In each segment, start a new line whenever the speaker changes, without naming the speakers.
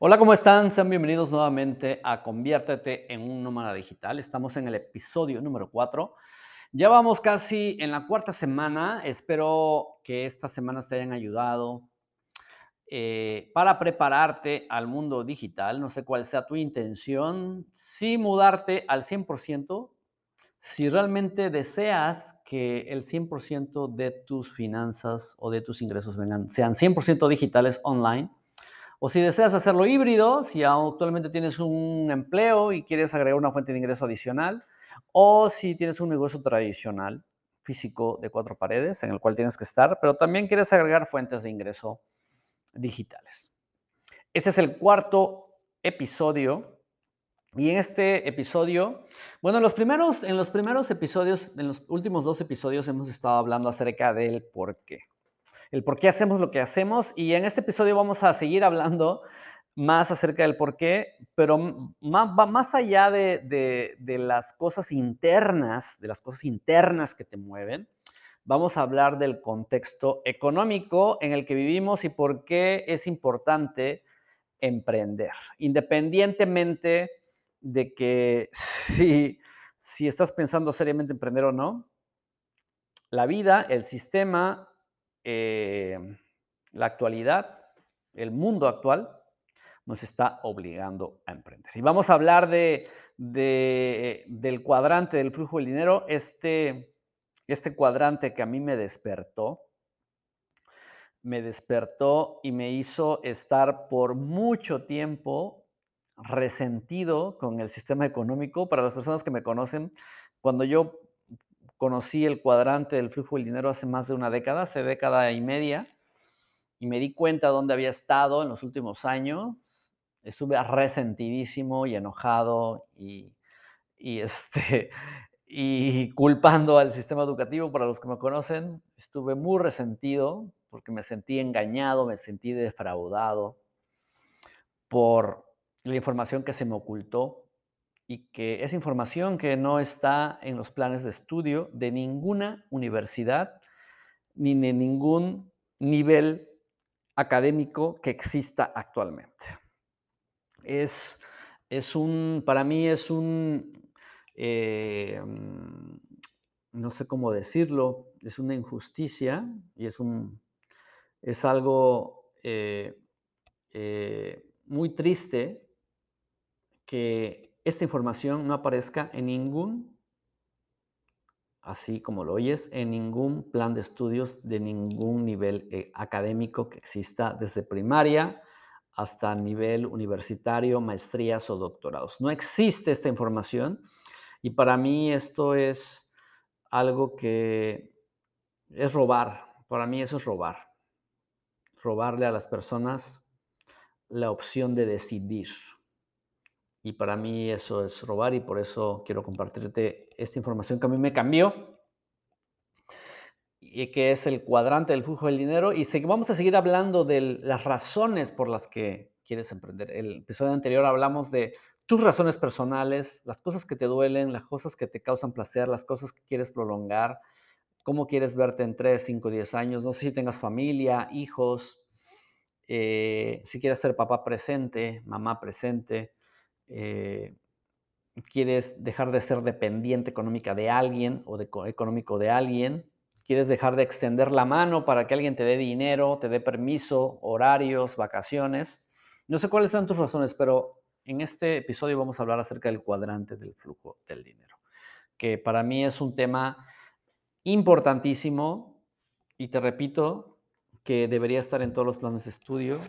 Hola, ¿cómo están? Sean bienvenidos nuevamente a Conviértete en un nómada digital. Estamos en el episodio número 4. Ya vamos casi en la cuarta semana. Espero que estas semanas te hayan ayudado eh, para prepararte al mundo digital. No sé cuál sea tu intención. Si mudarte al 100%, si realmente deseas que el 100% de tus finanzas o de tus ingresos vengan, sean 100% digitales online, o si deseas hacerlo híbrido, si actualmente tienes un empleo y quieres agregar una fuente de ingreso adicional, o si tienes un negocio tradicional físico de cuatro paredes en el cual tienes que estar, pero también quieres agregar fuentes de ingreso digitales. Este es el cuarto episodio y en este episodio, bueno, en los primeros, en los episodios, en los últimos dos episodios hemos estado hablando acerca del por qué. El por qué hacemos lo que hacemos y en este episodio vamos a seguir hablando más acerca del por qué, pero va más allá de, de las cosas internas, de las cosas internas que te mueven, vamos a hablar del contexto económico en el que vivimos y por qué es importante emprender, independientemente de que si, si estás pensando seriamente emprender o no, la vida, el sistema, eh, la actualidad, el mundo actual nos está obligando a emprender. Y vamos a hablar de, del cuadrante del flujo del dinero, este, este cuadrante que a mí me despertó, me despertó y me hizo estar por mucho tiempo resentido con el sistema económico. Para las personas que me conocen, cuando yo conocí el cuadrante del flujo del dinero hace más de una década, hace década y media, y me di cuenta dónde había estado en los últimos años, estuve resentidísimo y enojado y, y, este, y culpando al sistema educativo, para los que me conocen, estuve muy resentido porque me sentí engañado, me sentí defraudado por la información que se me ocultó y que es información que no está en los planes de estudio de ninguna universidad ni de ningún nivel académico que exista actualmente. Es, es un, para mí es un, eh, no sé cómo decirlo, es una injusticia y es, un, es algo eh, eh, muy triste que esta información no aparezca en ningún, así como lo oyes, en ningún plan de estudios de ningún nivel eh, académico que exista desde primaria hasta nivel universitario, maestrías o doctorados. No existe esta información y para mí esto es algo que es robar. Para mí eso es robar. Robarle a las personas la opción de decidir. Y para mí eso es robar y por eso quiero compartirte esta información que a mí me cambió y que es el cuadrante del flujo del dinero. Y vamos a seguir hablando de las razones por las que quieres emprender. El episodio anterior hablamos de tus razones personales, las cosas que te duelen, las cosas que te causan placer, las cosas que quieres prolongar, cómo quieres verte en 3, 5, 10 años. No sé si tengas familia, hijos, eh, si quieres ser papá presente, mamá presente eh, quieres dejar de ser dependiente económica de alguien o de, económico de alguien, quieres dejar de extender la mano para que alguien te dé dinero, te dé permiso, horarios, vacaciones. No sé cuáles son tus razones, pero en este episodio vamos a hablar acerca del cuadrante del flujo del dinero, que para mí es un tema importantísimo y te repito que debería estar en todos los planes de estudio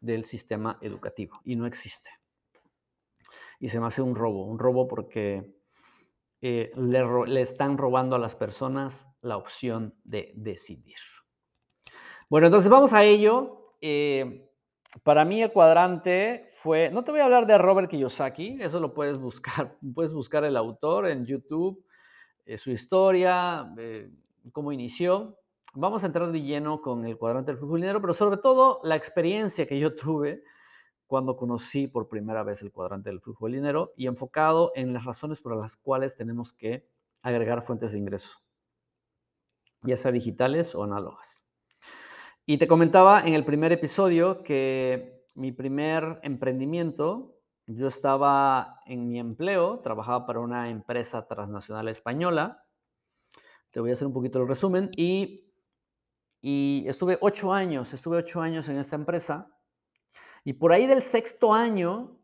del sistema educativo y no existe y se me hace un robo, un robo porque eh, le, están robando a las personas la opción de decidir. Bueno, entonces vamos a ello. Eh, para mí el cuadrante fue, no te voy a hablar de Robert Kiyosaki, eso lo puedes buscar, puedes buscar el autor en YouTube, eh, su historia, cómo inició. Vamos a entrar de lleno con el cuadrante del flujo dinero, pero sobre todo la experiencia que yo tuve cuando conocí por primera vez el cuadrante del flujo del dinero y enfocado en las razones por las cuales tenemos que agregar fuentes de ingreso, ya sea digitales o análogas. Y te comentaba en el primer episodio que mi primer emprendimiento, yo estaba en mi empleo, trabajaba para una empresa transnacional española. Te voy a hacer un poquito el resumen. Y, y estuve ocho años, estuve ocho años en esta empresa. Y por ahí del sexto año,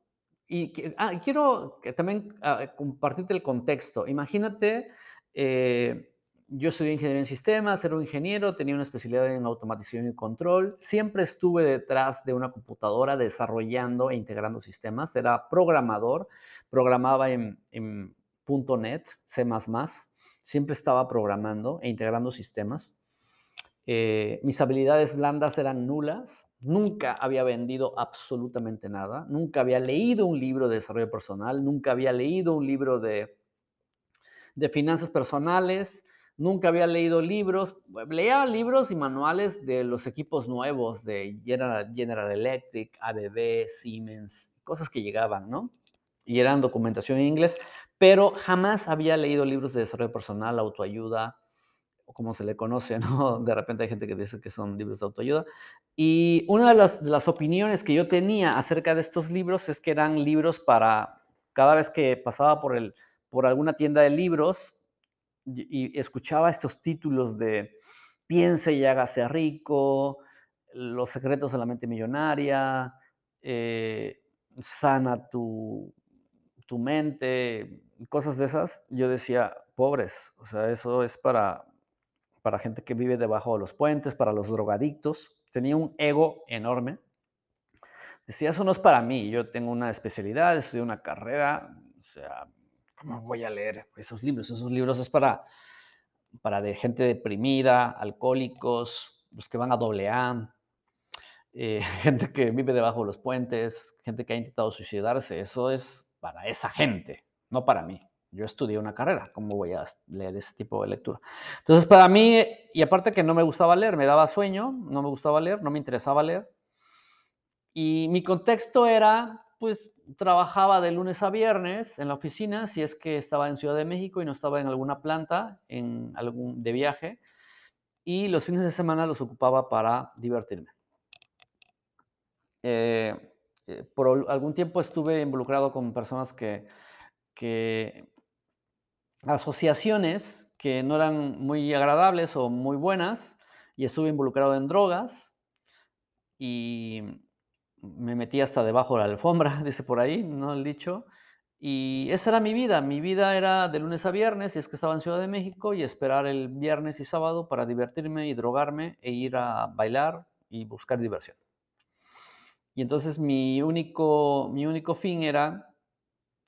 y, ah, quiero también ah, compartirte el contexto. Imagínate, eh, yo estudié ingeniería en sistemas, era un ingeniero, tenía una especialidad en automatización y control. Siempre estuve detrás de una computadora desarrollando e integrando sistemas. Era programador, programaba en, en .NET, C++. Siempre estaba programando e integrando sistemas. Eh, mis habilidades blandas eran nulas. Nunca había vendido absolutamente nada. Nunca había leído un libro de desarrollo personal. Nunca había leído un libro de, de finanzas personales Nunca había leído libros, leía libros y manuales de los equipos nuevos de General, Electric, ABB, Siemens, cosas que llegaban, ¿no? Y eran documentación en inglés, pero jamás había leído libros de desarrollo personal, autoayuda, o como se le conoce, ¿no? De repente hay gente que dice que son libros de autoayuda. Y una de las, de las opiniones que yo tenía acerca de estos libros es que eran libros para, cada vez que pasaba por, el, por alguna tienda de libros, y escuchaba estos títulos de piense y hágase rico, los secretos de la mente millonaria, eh, sana tu, tu mente, cosas de esas, yo decía, pobres, o sea, eso es para, para gente que vive debajo de los puentes, para los drogadictos. Tenía un ego enorme. Decía, eso no es para mí, yo tengo una especialidad, estudié una carrera, o sea, ¿cómo voy a leer esos libros? Esos libros es para, para gente deprimida, alcohólicos, los que van a doble A, eh, gente que vive debajo de los puentes, gente que ha intentado suicidarse. Eso es para esa gente, no para mí. Yo estudié una carrera, ¿cómo voy a leer ese tipo de lectura? Entonces, para mí, y aparte que no me gustaba leer, me daba sueño, no me gustaba leer, no me interesaba leer. Y mi contexto era, pues, trabajaba de lunes a viernes en la oficina, si es que estaba en Ciudad de México y no estaba en alguna planta en algún, de viaje, y los fines de semana los ocupaba para divertirme. Eh, eh, por algún tiempo estuve involucrado con personas que, que, asociaciones que no eran muy agradables o muy buenas, y estuve involucrado en drogas, y me metí hasta debajo de la alfombra, dice por ahí, ¿no? El dicho. Y esa era mi vida. Mi vida era de lunes a viernes, y es que estaba en Ciudad de México, y esperar el viernes y sábado para divertirme y drogarme e ir a bailar y buscar diversión. Y entonces mi único, mi único fin era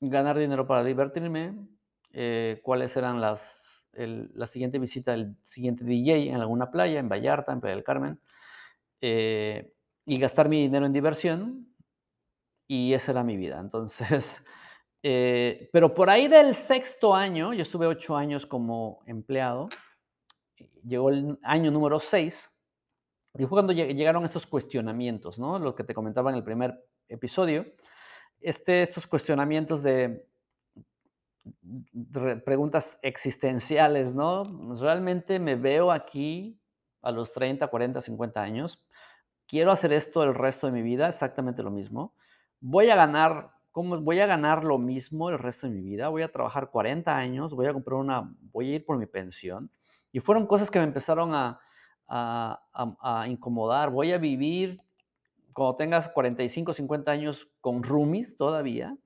ganar dinero para divertirme, eh, cuáles eran las, la siguiente visita del siguiente DJ en alguna playa, en Vallarta, en Playa del Carmen. Eh, y gastar mi dinero en diversión y esa era mi vida. Entonces, eh, pero por ahí del sexto año, yo estuve ocho años como empleado, llegó el año número seis y fue cuando llegaron estos cuestionamientos, ¿no? Lo que te comentaba en el primer episodio, este, estos cuestionamientos de preguntas existenciales, ¿no? ¿Realmente me veo aquí a los 30, 40, 50 años? quiero hacer esto el resto de mi vida, exactamente lo mismo. Voy a ganar, ¿cómo? Voy a ganar lo mismo el resto de mi vida. Voy a trabajar 40 años, voy a comprar una, voy a ir por mi pensión. Y fueron cosas que me empezaron a, a, incomodar. Voy a vivir cuando tengas 45, 50 años con roomies todavía.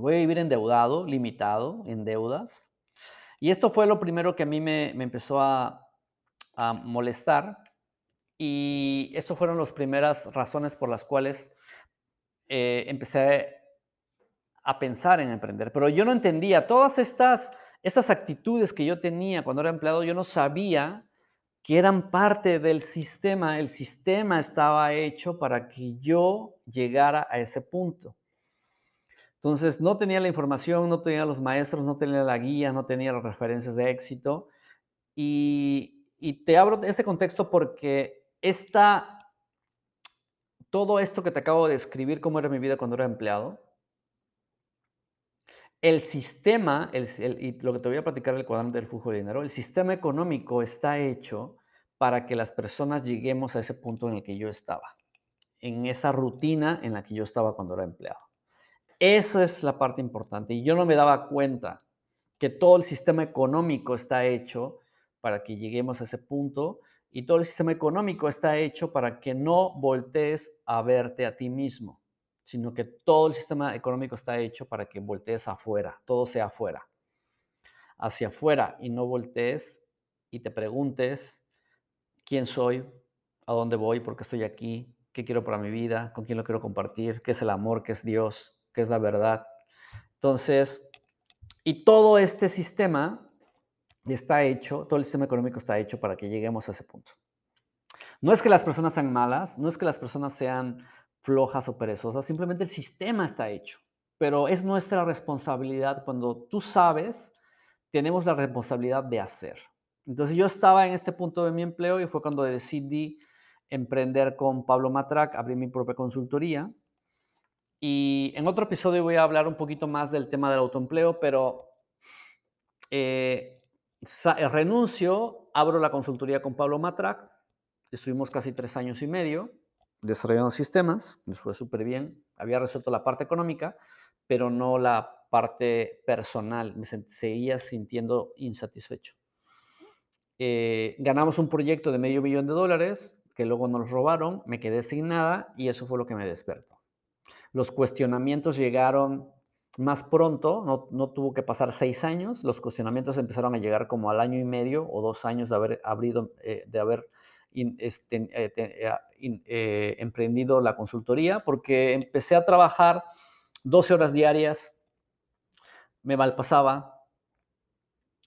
Voy a vivir endeudado, limitado, en deudas. Y esto fue lo primero que a mí me, empezó a, molestar y eso fueron las primeras razones por las cuales eh, empecé a pensar en emprender. Pero yo no entendía todas estas, estas actitudes que yo tenía cuando era empleado, yo no sabía que eran parte del sistema. El sistema estaba hecho para que yo llegara a ese punto. Entonces, no tenía la información, no tenía los maestros, no tenía la guía, no tenía las referencias de éxito. Y, te abro este contexto porque esta, todo esto que te acabo de describir, cómo era mi vida cuando era empleado, el sistema, el, y lo que te voy a platicar del cuadrante del flujo de dinero, el sistema económico está hecho para que las personas lleguemos a ese punto en el que yo estaba. en esa rutina en la que yo estaba cuando era empleado. Esa es la parte importante. Y yo no me daba cuenta que todo el sistema económico está hecho para que lleguemos a ese punto y todo el sistema económico está hecho para que no voltees a verte a ti mismo, sino que todo el sistema económico está hecho para que voltees afuera, todo sea afuera, hacia afuera y no voltees y te preguntes quién soy, a dónde voy, por qué estoy aquí, qué quiero para mi vida, con quién lo quiero compartir, qué es el amor, qué es Dios, qué es la verdad. Entonces, y todo este sistema está hecho, todo el sistema económico está hecho para que lleguemos a ese punto. No es que las personas sean malas, no es que las personas sean flojas o perezosas, simplemente el sistema está hecho. Pero es nuestra responsabilidad cuando tú sabes, tenemos la responsabilidad de hacer. Entonces yo estaba en este punto de mi empleo y fue cuando decidí emprender con Pablo Matrac, abrí mi propia consultoría. Y en otro episodio voy a hablar un poquito más del tema del autoempleo, pero eh, eh, renuncio, abro la consultoría con Pablo Matrac, estuvimos casi tres años y medio desarrollando sistemas, nos fue súper bien, había resuelto la parte económica, pero no la parte personal, me seguía sintiendo insatisfecho. Eh, ganamos un proyecto de medio millón de dólares, que luego nos robaron, me quedé sin nada y eso fue lo que me despertó. Los cuestionamientos llegaron más pronto, no, no, tuvo que pasar seis años, los cuestionamientos empezaron a llegar como al año y medio o dos años de haber, abrido, eh, de haber este, eh, eh, emprendido la consultoría, porque empecé a trabajar 12 horas diarias, me malpasaba,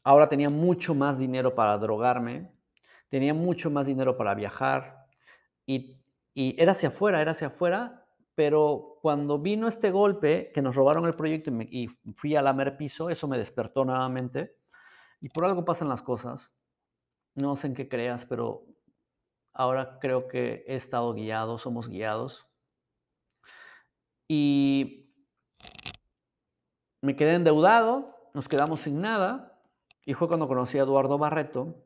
ahora tenía mucho más dinero para drogarme, tenía mucho más dinero para viajar y, y era hacia afuera, era hacia afuera pero cuando vino este golpe, que nos robaron el proyecto y, fui a lamer piso, eso me despertó nuevamente. Y por algo pasan las cosas. No sé en qué creas, pero ahora creo que he estado guiado, somos guiados. Y me quedé endeudado, nos quedamos sin nada. Y fue cuando conocí a Eduardo Barreto.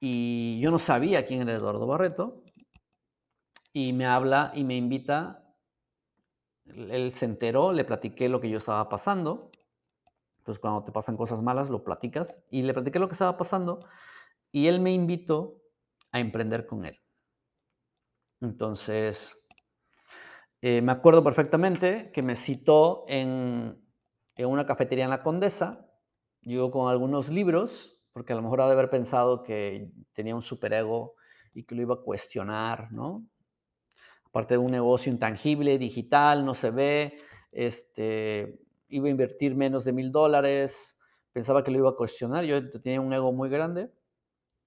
Y yo no sabía quién era Eduardo Barreto y me habla y me invita. Él se enteró, le platiqué lo que yo estaba pasando. Entonces, cuando te pasan cosas malas, lo platicas. Y le platiqué lo que estaba pasando y él me invitó a emprender con él. Entonces, eh, me acuerdo perfectamente que me citó en, en una cafetería en la Condesa. Llegó con algunos libros, porque a lo mejor ha de haber pensado que tenía un superego y que lo iba a cuestionar, ¿no? Parte de un negocio intangible, digital, no se ve, este, iba a invertir menos de mil dólares, pensaba que lo iba a cuestionar, yo tenía un ego muy grande.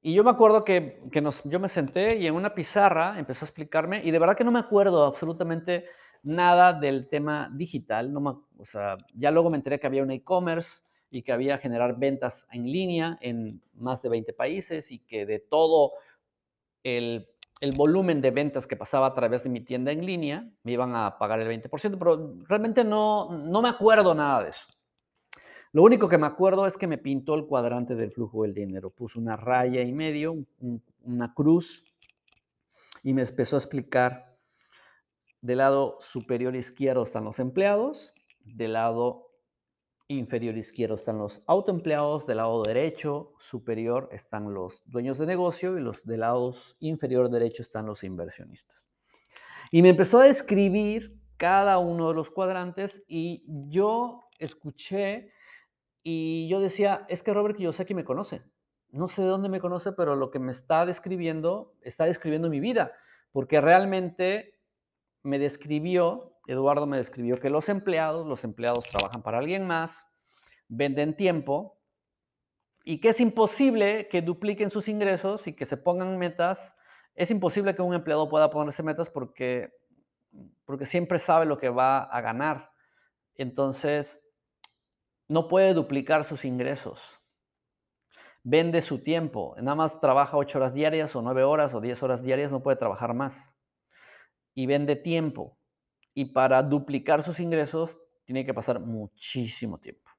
Y yo me acuerdo que, que nos, yo me senté y en una pizarra empezó a explicarme, y de verdad que no me acuerdo absolutamente nada del tema digital, no me, o sea, ya luego me enteré que había un e-commerce y que había generar ventas en línea en más de 20 países y que de todo el el volumen de ventas que pasaba a través de mi tienda en línea, me iban a pagar el 20%, pero realmente no, no me acuerdo nada de eso. Lo único que me acuerdo es que me pintó el cuadrante del flujo del dinero. Puso una raya y medio, una cruz, y me empezó a explicar del lado superior izquierdo están los empleados, del lado inferior izquierdo están los autoempleados, del lado derecho superior están los dueños de negocio y los del lado inferior derecho están los inversionistas. Y me empezó a describir cada uno de los cuadrantes y yo escuché y yo decía, es que Robert Kiyosaki me conoce. No sé de dónde me conoce, pero lo que me está describiendo está describiendo mi vida, porque realmente me describió Eduardo me describió que los empleados, los empleados trabajan para alguien más, venden tiempo y que es imposible que dupliquen sus ingresos y que se pongan metas. Es imposible que un empleado pueda ponerse metas porque, porque siempre sabe lo que va a ganar. Entonces, no puede duplicar sus ingresos. Vende su tiempo. Nada más trabaja ocho horas diarias o nueve horas o diez horas diarias, no puede trabajar más. Y vende tiempo y para duplicar sus ingresos tiene que pasar muchísimo tiempo.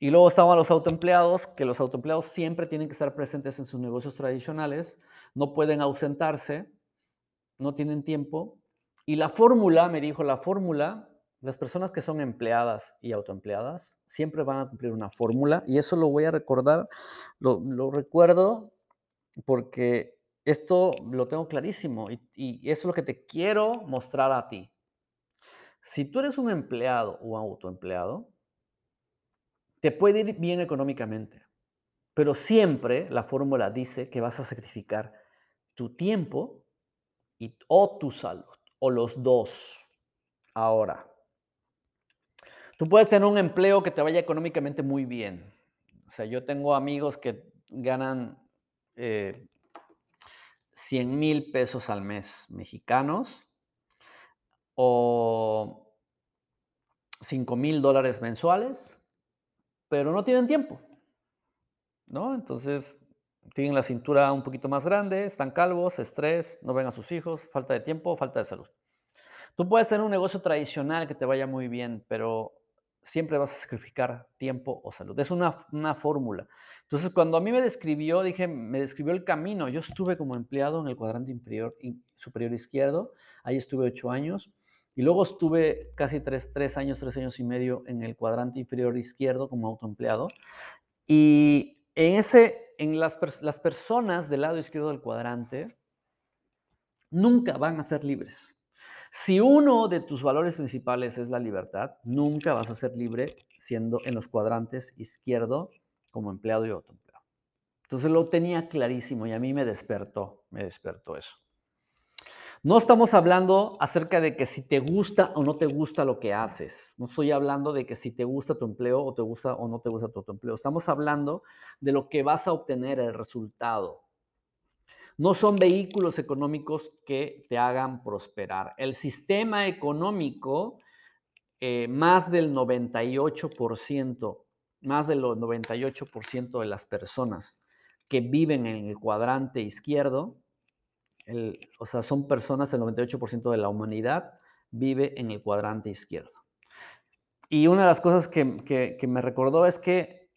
Y luego estaban los autoempleados, que los autoempleados siempre tienen que estar presentes en sus negocios tradicionales, no pueden ausentarse no tienen tiempo. Y la fórmula, me dijo, la fórmula, las personas que son empleadas y autoempleadas siempre van a cumplir una fórmula y eso lo voy a recordar, lo, lo recuerdo porque esto lo tengo clarísimo y, eso es lo que te quiero mostrar a ti. Si tú eres un empleado o autoempleado, te puede ir bien económicamente, pero siempre la fórmula dice que vas a sacrificar tu tiempo y, o tu salud, o los dos. Ahora, tú puedes tener un empleo que te vaya económicamente muy bien. O sea, yo tengo amigos que ganan 100 eh, mil pesos al mes mexicanos o 5 mil dólares mensuales, pero no tienen tiempo. ¿No? Entonces, tienen la cintura un poquito más grande, están calvos, estrés, no ven a sus hijos, falta de tiempo, falta de salud. Tú puedes tener un negocio tradicional que te vaya muy bien, pero siempre vas a sacrificar tiempo o salud. Es una, fórmula. Entonces, cuando a mí me describió, dije, me describió el camino. Yo estuve como empleado en el cuadrante inferior superior izquierdo, ahí estuve ocho años, y luego estuve casi tres, tres años, tres años y medio en el cuadrante inferior izquierdo como autoempleado. Y en ese en las, las personas del lado izquierdo del cuadrante nunca van a ser libres. Si uno de tus valores principales es la libertad, nunca vas a ser libre siendo en los cuadrantes izquierdo como empleado y autoempleado. Entonces lo tenía clarísimo y a mí me despertó, me despertó eso. No estamos hablando acerca de que si te gusta o no te gusta lo que haces. No estoy hablando de que si te gusta tu empleo o te gusta o no te gusta tu, empleo. Estamos hablando de lo que vas a obtener, el resultado. No son vehículos económicos que te hagan prosperar. El sistema económico, eh, más del 98%, más del 98% de las personas que viven en el cuadrante izquierdo, o sea, son personas, el 98% de la humanidad vive en el cuadrante izquierdo. Y una de las cosas que, que, me recordó es que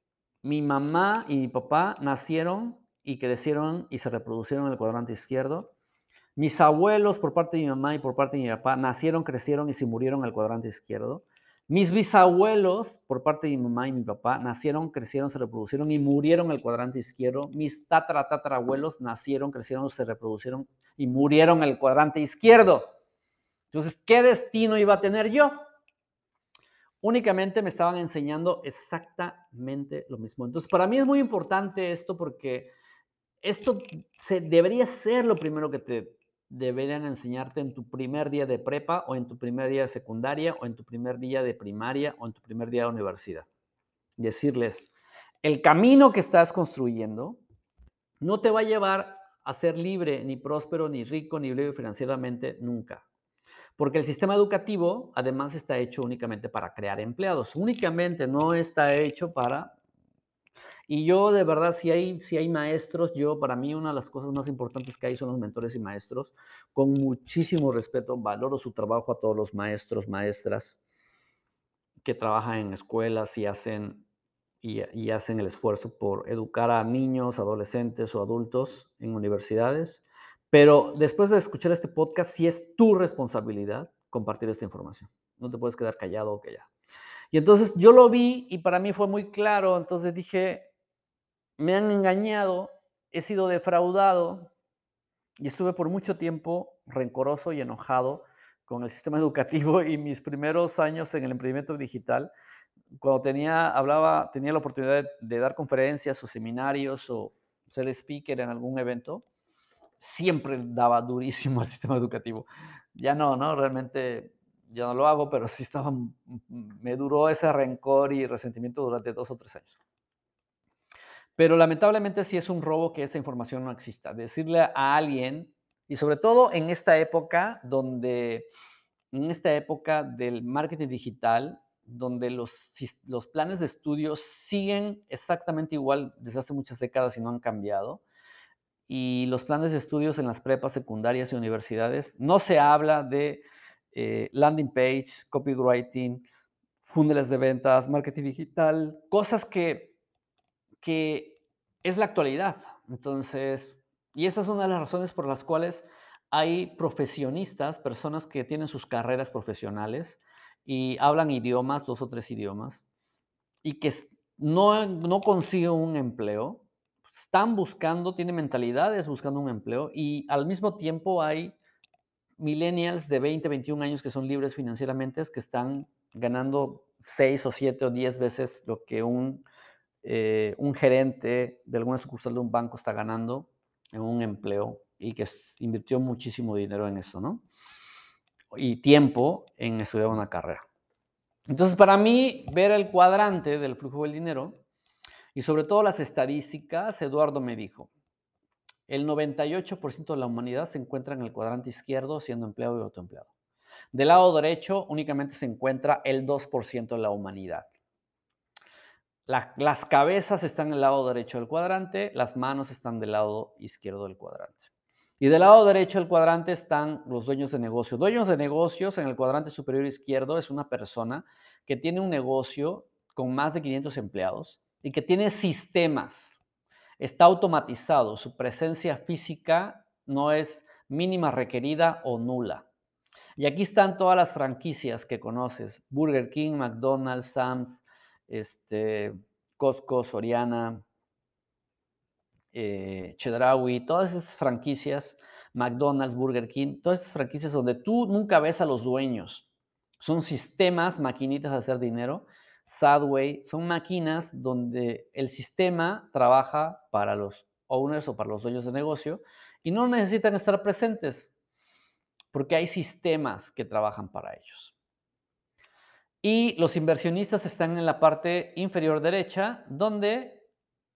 mi mamá y mi papá nacieron y crecieron y se reproducieron en el cuadrante izquierdo. Mis abuelos por parte de mi mamá y por parte de mi papá nacieron, crecieron y se murieron en el cuadrante izquierdo. Mis bisabuelos, por parte de mi mamá y mi papá, nacieron, crecieron, se reproducieron y murieron en el cuadrante izquierdo. Mis tatara, tatarabuelos nacieron, crecieron, se reproducieron y murieron en el cuadrante izquierdo. Entonces, ¿qué destino iba a tener yo? Únicamente me estaban enseñando exactamente lo mismo. Entonces, para mí es muy importante esto porque esto debería ser lo primero que te deberían enseñarte en tu primer día de prepa o en tu primer día de secundaria o en tu primer día de primaria o en tu primer día de universidad. Decirles, el camino que estás construyendo no te va a llevar a ser libre, ni próspero, ni rico, ni libre financieramente nunca. Porque el sistema educativo además está hecho únicamente para crear empleados, únicamente no está hecho para y yo de verdad, si hay, si hay maestros, yo para mí una de las cosas más importantes que hay son los mentores y maestros. Con muchísimo respeto, valoro su trabajo a todos los maestros, maestras que trabajan en escuelas y hacen, y, hacen el esfuerzo por educar a niños, adolescentes o adultos en universidades. Pero después de escuchar este podcast, sí es tu responsabilidad compartir esta información. No te puedes quedar callado o callado. Y entonces yo lo vi y para mí fue muy claro, entonces dije, me han engañado, he sido defraudado y estuve por mucho tiempo rencoroso y enojado con el sistema educativo y mis primeros años en el emprendimiento digital, cuando tenía, hablaba, tenía la oportunidad de, dar conferencias o seminarios o ser speaker en algún evento, siempre daba durísimo al sistema educativo. Ya no, ¿no? Realmente ya no lo hago, pero sí estaba, me duró ese rencor y resentimiento durante dos o tres años. Pero lamentablemente sí es un robo que esa información no exista. Decirle a alguien, y sobre todo en esta época donde, en esta época del marketing digital, donde los, los planes de estudio siguen exactamente igual desde hace muchas décadas y no han cambiado. Y los planes de estudios en las prepas secundarias y universidades, no se habla de eh, landing page, copywriting, funnels de ventas, marketing digital, cosas que, que es la actualidad. Entonces, y esta es una de las razones por las cuales hay profesionistas, personas que tienen sus carreras profesionales y hablan idiomas, dos o tres idiomas, y que no, no consiguen un empleo, están buscando, tienen mentalidades buscando un empleo y al mismo tiempo hay millennials de 20, 21 años que son libres financieramente, que están ganando 6 o 7 o 10 veces lo que un, eh, un gerente de alguna sucursal de un banco está ganando en un empleo y que invirtió muchísimo dinero en eso, ¿no? Y tiempo en estudiar una carrera. Entonces, para mí, ver el cuadrante del flujo del dinero y sobre todo las estadísticas, Eduardo me dijo, el 98% de la humanidad se encuentra en el cuadrante izquierdo siendo empleado y autoempleado. Del lado derecho únicamente se encuentra el 2% de la humanidad. las cabezas están en el lado derecho del cuadrante, las manos están del lado izquierdo del cuadrante. Y del lado derecho del cuadrante están los dueños de negocio. Dueños de negocios en el cuadrante superior izquierdo es una persona que tiene un negocio con más de 500 empleados y que tiene sistemas. Está automatizado. Su presencia física no es mínima requerida o nula. Y aquí están todas las franquicias que conoces. Burger King, McDonald's, Sam's, este, Costco, Soriana, eh, Chedraui, todas esas franquicias, McDonald's, Burger King, todas esas franquicias donde tú nunca ves a los dueños. Son sistemas, maquinitas de hacer dinero. Sadway, son máquinas donde el sistema trabaja para los owners o para los dueños de negocio y no necesitan estar presentes porque hay sistemas que trabajan para ellos. Y los inversionistas están en la parte inferior derecha, donde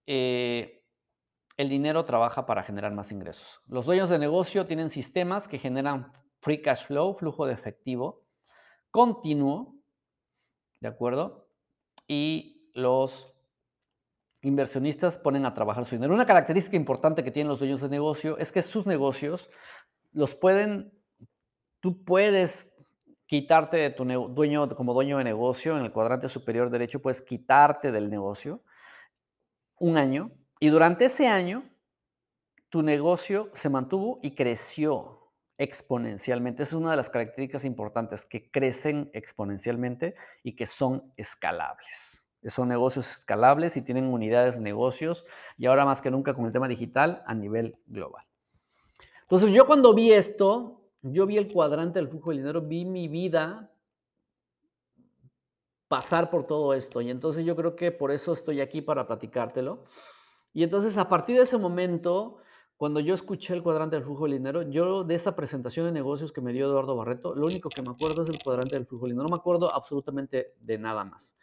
eh, el dinero trabaja para generar más ingresos. Los dueños de negocio tienen sistemas que generan free cash flow, flujo de efectivo continuo, ¿de acuerdo? Y los inversionistas ponen a trabajar su dinero. Una característica importante que tienen los dueños de negocio es que sus negocios los pueden, tú puedes quitarte de tu dueño como dueño de negocio en el cuadrante superior derecho, puedes quitarte del negocio un año y durante ese año, tu negocio se mantuvo y creció exponencialmente. Esa es una de las características importantes, que crecen exponencialmente y que son escalables. Son negocios escalables y tienen unidades de negocios y ahora más que nunca con el tema digital a nivel global. Entonces yo cuando vi esto, yo vi el cuadrante del flujo de dinero, vi mi vida pasar por todo esto y entonces yo creo que por eso estoy aquí para platicártelo y entonces a partir de ese momento, cuando yo escuché el cuadrante del flujo del dinero, yo de esa presentación de negocios que me dio Eduardo Barreto, lo único que me acuerdo es el cuadrante del flujo del dinero, no me acuerdo absolutamente de nada más.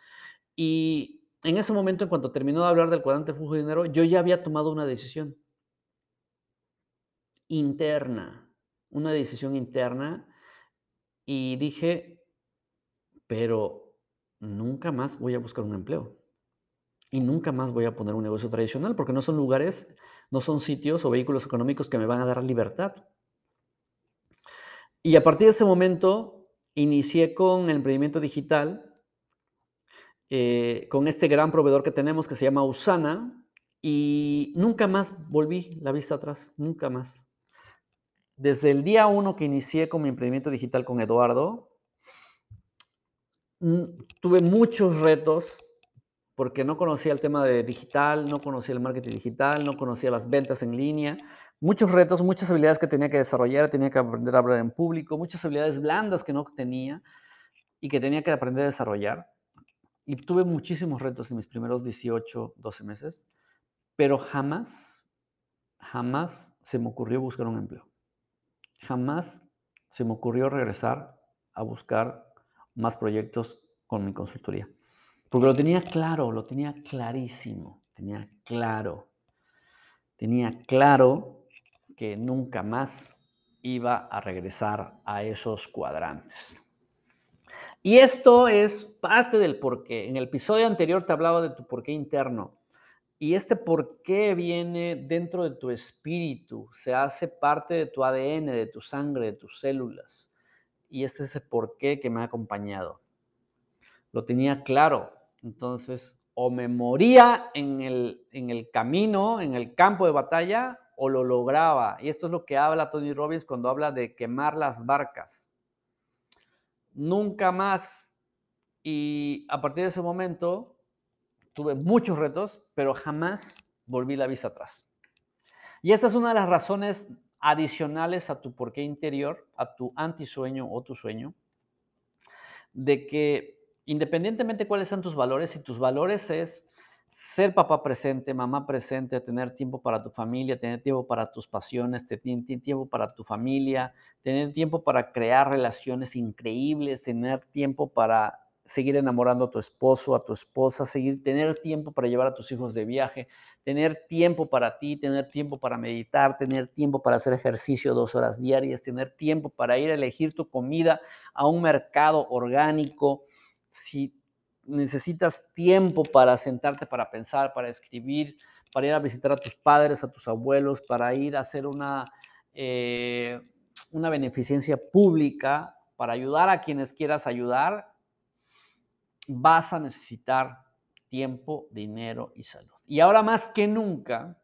Y en ese momento, en cuanto terminó de hablar del cuadrante del flujo del dinero, yo ya había tomado una decisión. Interna, una decisión interna, y dije, pero nunca más voy a buscar un empleo. Y nunca más voy a poner un negocio tradicional porque no son lugares, no son sitios o vehículos económicos que me van a dar libertad. Y a partir de ese momento inicié con el emprendimiento digital, eh, con este gran proveedor que tenemos que se llama Usana, y nunca más volví la vista atrás, nunca más. Desde el día uno que inicié con mi emprendimiento digital con Eduardo, mm, tuve muchos retos, porque no conocía el tema de digital, no conocía el marketing digital, no conocía las ventas en línea, muchos retos, muchas habilidades que tenía que desarrollar, tenía que aprender a hablar en público, muchas habilidades blandas que no tenía y que tenía que aprender a desarrollar. Y tuve muchísimos retos en mis primeros 18, 12 meses, pero jamás, jamás se me ocurrió buscar un empleo. Jamás se me ocurrió regresar a buscar más proyectos con mi consultoría. Porque lo tenía claro, lo tenía clarísimo, tenía claro, tenía claro que nunca más iba a regresar a esos cuadrantes. Y esto es parte del porqué. En el episodio anterior te hablaba de tu porqué interno. Y este porqué viene dentro de tu espíritu, se hace parte de tu ADN, de tu sangre, de tus células. Y este es el porqué que me ha acompañado. Lo tenía claro, entonces, o me moría en el, en el camino, en el campo de batalla, o lo lograba. Y esto es lo que habla Tony Robbins cuando habla de quemar las barcas. Nunca más. Y a partir de ese momento tuve muchos retos, pero jamás volví la vista atrás. Y esta es una de las razones adicionales a tu porqué interior, a tu antisueño o tu sueño, de que independientemente cuáles sean tus valores, si tus valores es ser papá presente, mamá presente, tener tiempo para tu familia, tener tiempo para tus pasiones, tener tiempo para tu familia, tener tiempo para crear relaciones increíbles, tener tiempo para seguir enamorando a tu esposo, a tu esposa, seguir, tener tiempo para llevar a tus hijos de viaje, tener tiempo para ti, tener tiempo para meditar, tener tiempo para hacer ejercicio dos horas diarias, tener tiempo para ir a elegir tu comida a un mercado orgánico. Si necesitas tiempo para sentarte, para pensar, para escribir, para ir a visitar a tus padres, a tus abuelos, para ir a hacer una, eh, una beneficencia pública, para ayudar a quienes quieras ayudar, vas a necesitar tiempo, dinero y salud. Y ahora más que nunca,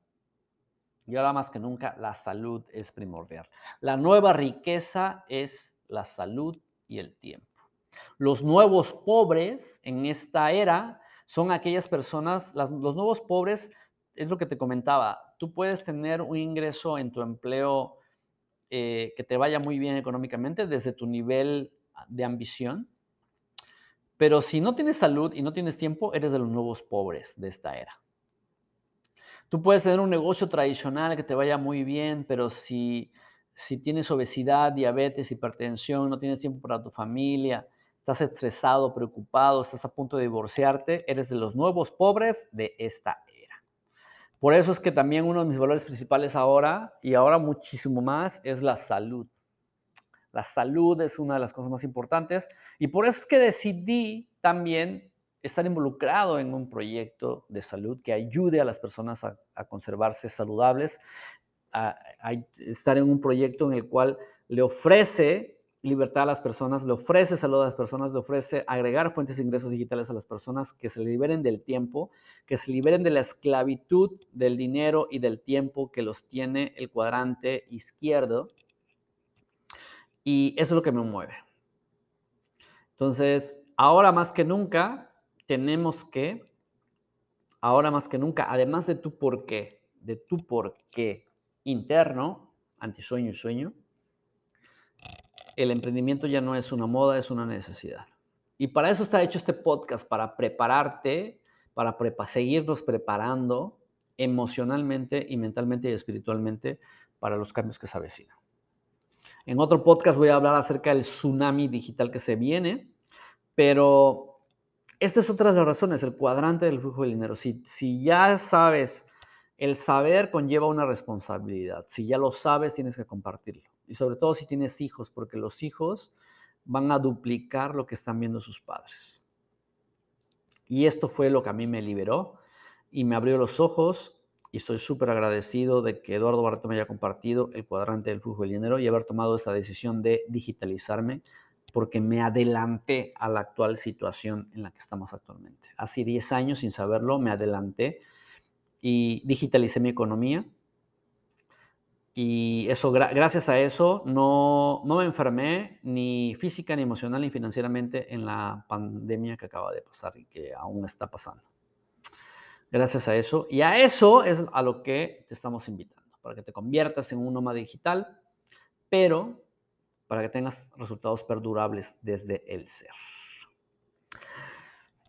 y ahora más que nunca, la salud es primordial. La nueva riqueza es la salud y el tiempo. Los nuevos pobres en esta era son aquellas personas, los nuevos pobres es lo que te comentaba, tú puedes tener un ingreso en tu empleo eh, que te vaya muy bien económicamente desde tu nivel de ambición, pero si no tienes salud y no tienes tiempo, eres de los nuevos pobres de esta era. Tú puedes tener un negocio tradicional que te vaya muy bien, pero si, si tienes obesidad, diabetes, hipertensión, no tienes tiempo para tu familia, estás estresado, preocupado, estás a punto de divorciarte, eres de los nuevos pobres de esta era. Por eso es que también uno de mis valores principales ahora, y ahora muchísimo más, es la salud. La salud es una de las cosas más importantes y por eso es que decidí también estar involucrado en un proyecto de salud que ayude a las personas a, conservarse saludables, a, estar en un proyecto en el cual le ofrece libertad a las personas, le ofrece salud a las personas, le ofrece agregar fuentes de ingresos digitales a las personas que se liberen del tiempo, que se liberen de la esclavitud del dinero y del tiempo que los tiene el cuadrante izquierdo y eso es lo que me mueve. Entonces, ahora más que nunca, tenemos que, ahora más que nunca, además de tu por qué, de tu por qué interno, antisueño y sueño, el emprendimiento ya no es una moda, es una necesidad. Y para eso está hecho este podcast, para prepararte, para seguirnos preparando emocionalmente y mentalmente y espiritualmente para los cambios que se avecinan. En otro podcast voy a hablar acerca del tsunami digital que se viene, pero esta es otra de las razones, el cuadrante del flujo de dinero. Si ya sabes, el saber conlleva una responsabilidad. Si ya lo sabes, tienes que compartirlo. Y sobre todo si tienes hijos, porque los hijos van a duplicar lo que están viendo sus padres. Y esto fue lo que a mí me liberó y me abrió los ojos y estoy súper agradecido de que Eduardo Barreto me haya compartido el cuadrante del flujo del dinero y haber tomado esa decisión de digitalizarme porque me adelanté a la actual situación en la que estamos actualmente. Hace 10 años, sin saberlo, me adelanté y digitalicé mi economía. Y eso, gracias a eso, no, no me enfermé ni física, ni emocional, ni financieramente en la pandemia que acaba de pasar y que aún está pasando gracias a eso. Y a eso es a lo que te estamos invitando, para que te conviertas en un nómada digital, pero para que tengas resultados perdurables desde el ser.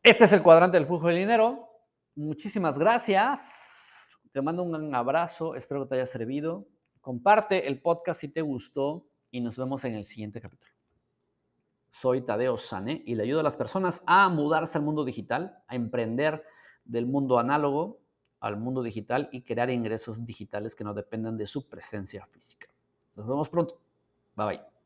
Este es el cuadrante del flujo del dinero. Muchísimas gracias. Te mando un abrazo. Espero que te haya servido. Comparte el podcast si te gustó y nos vemos en el siguiente capítulo. Soy Tadeo Sane y le ayudo a las personas a mudarse al mundo digital, a emprender del mundo análogo al mundo digital y crear ingresos digitales que no dependan de su presencia física. Nos vemos pronto. Bye bye.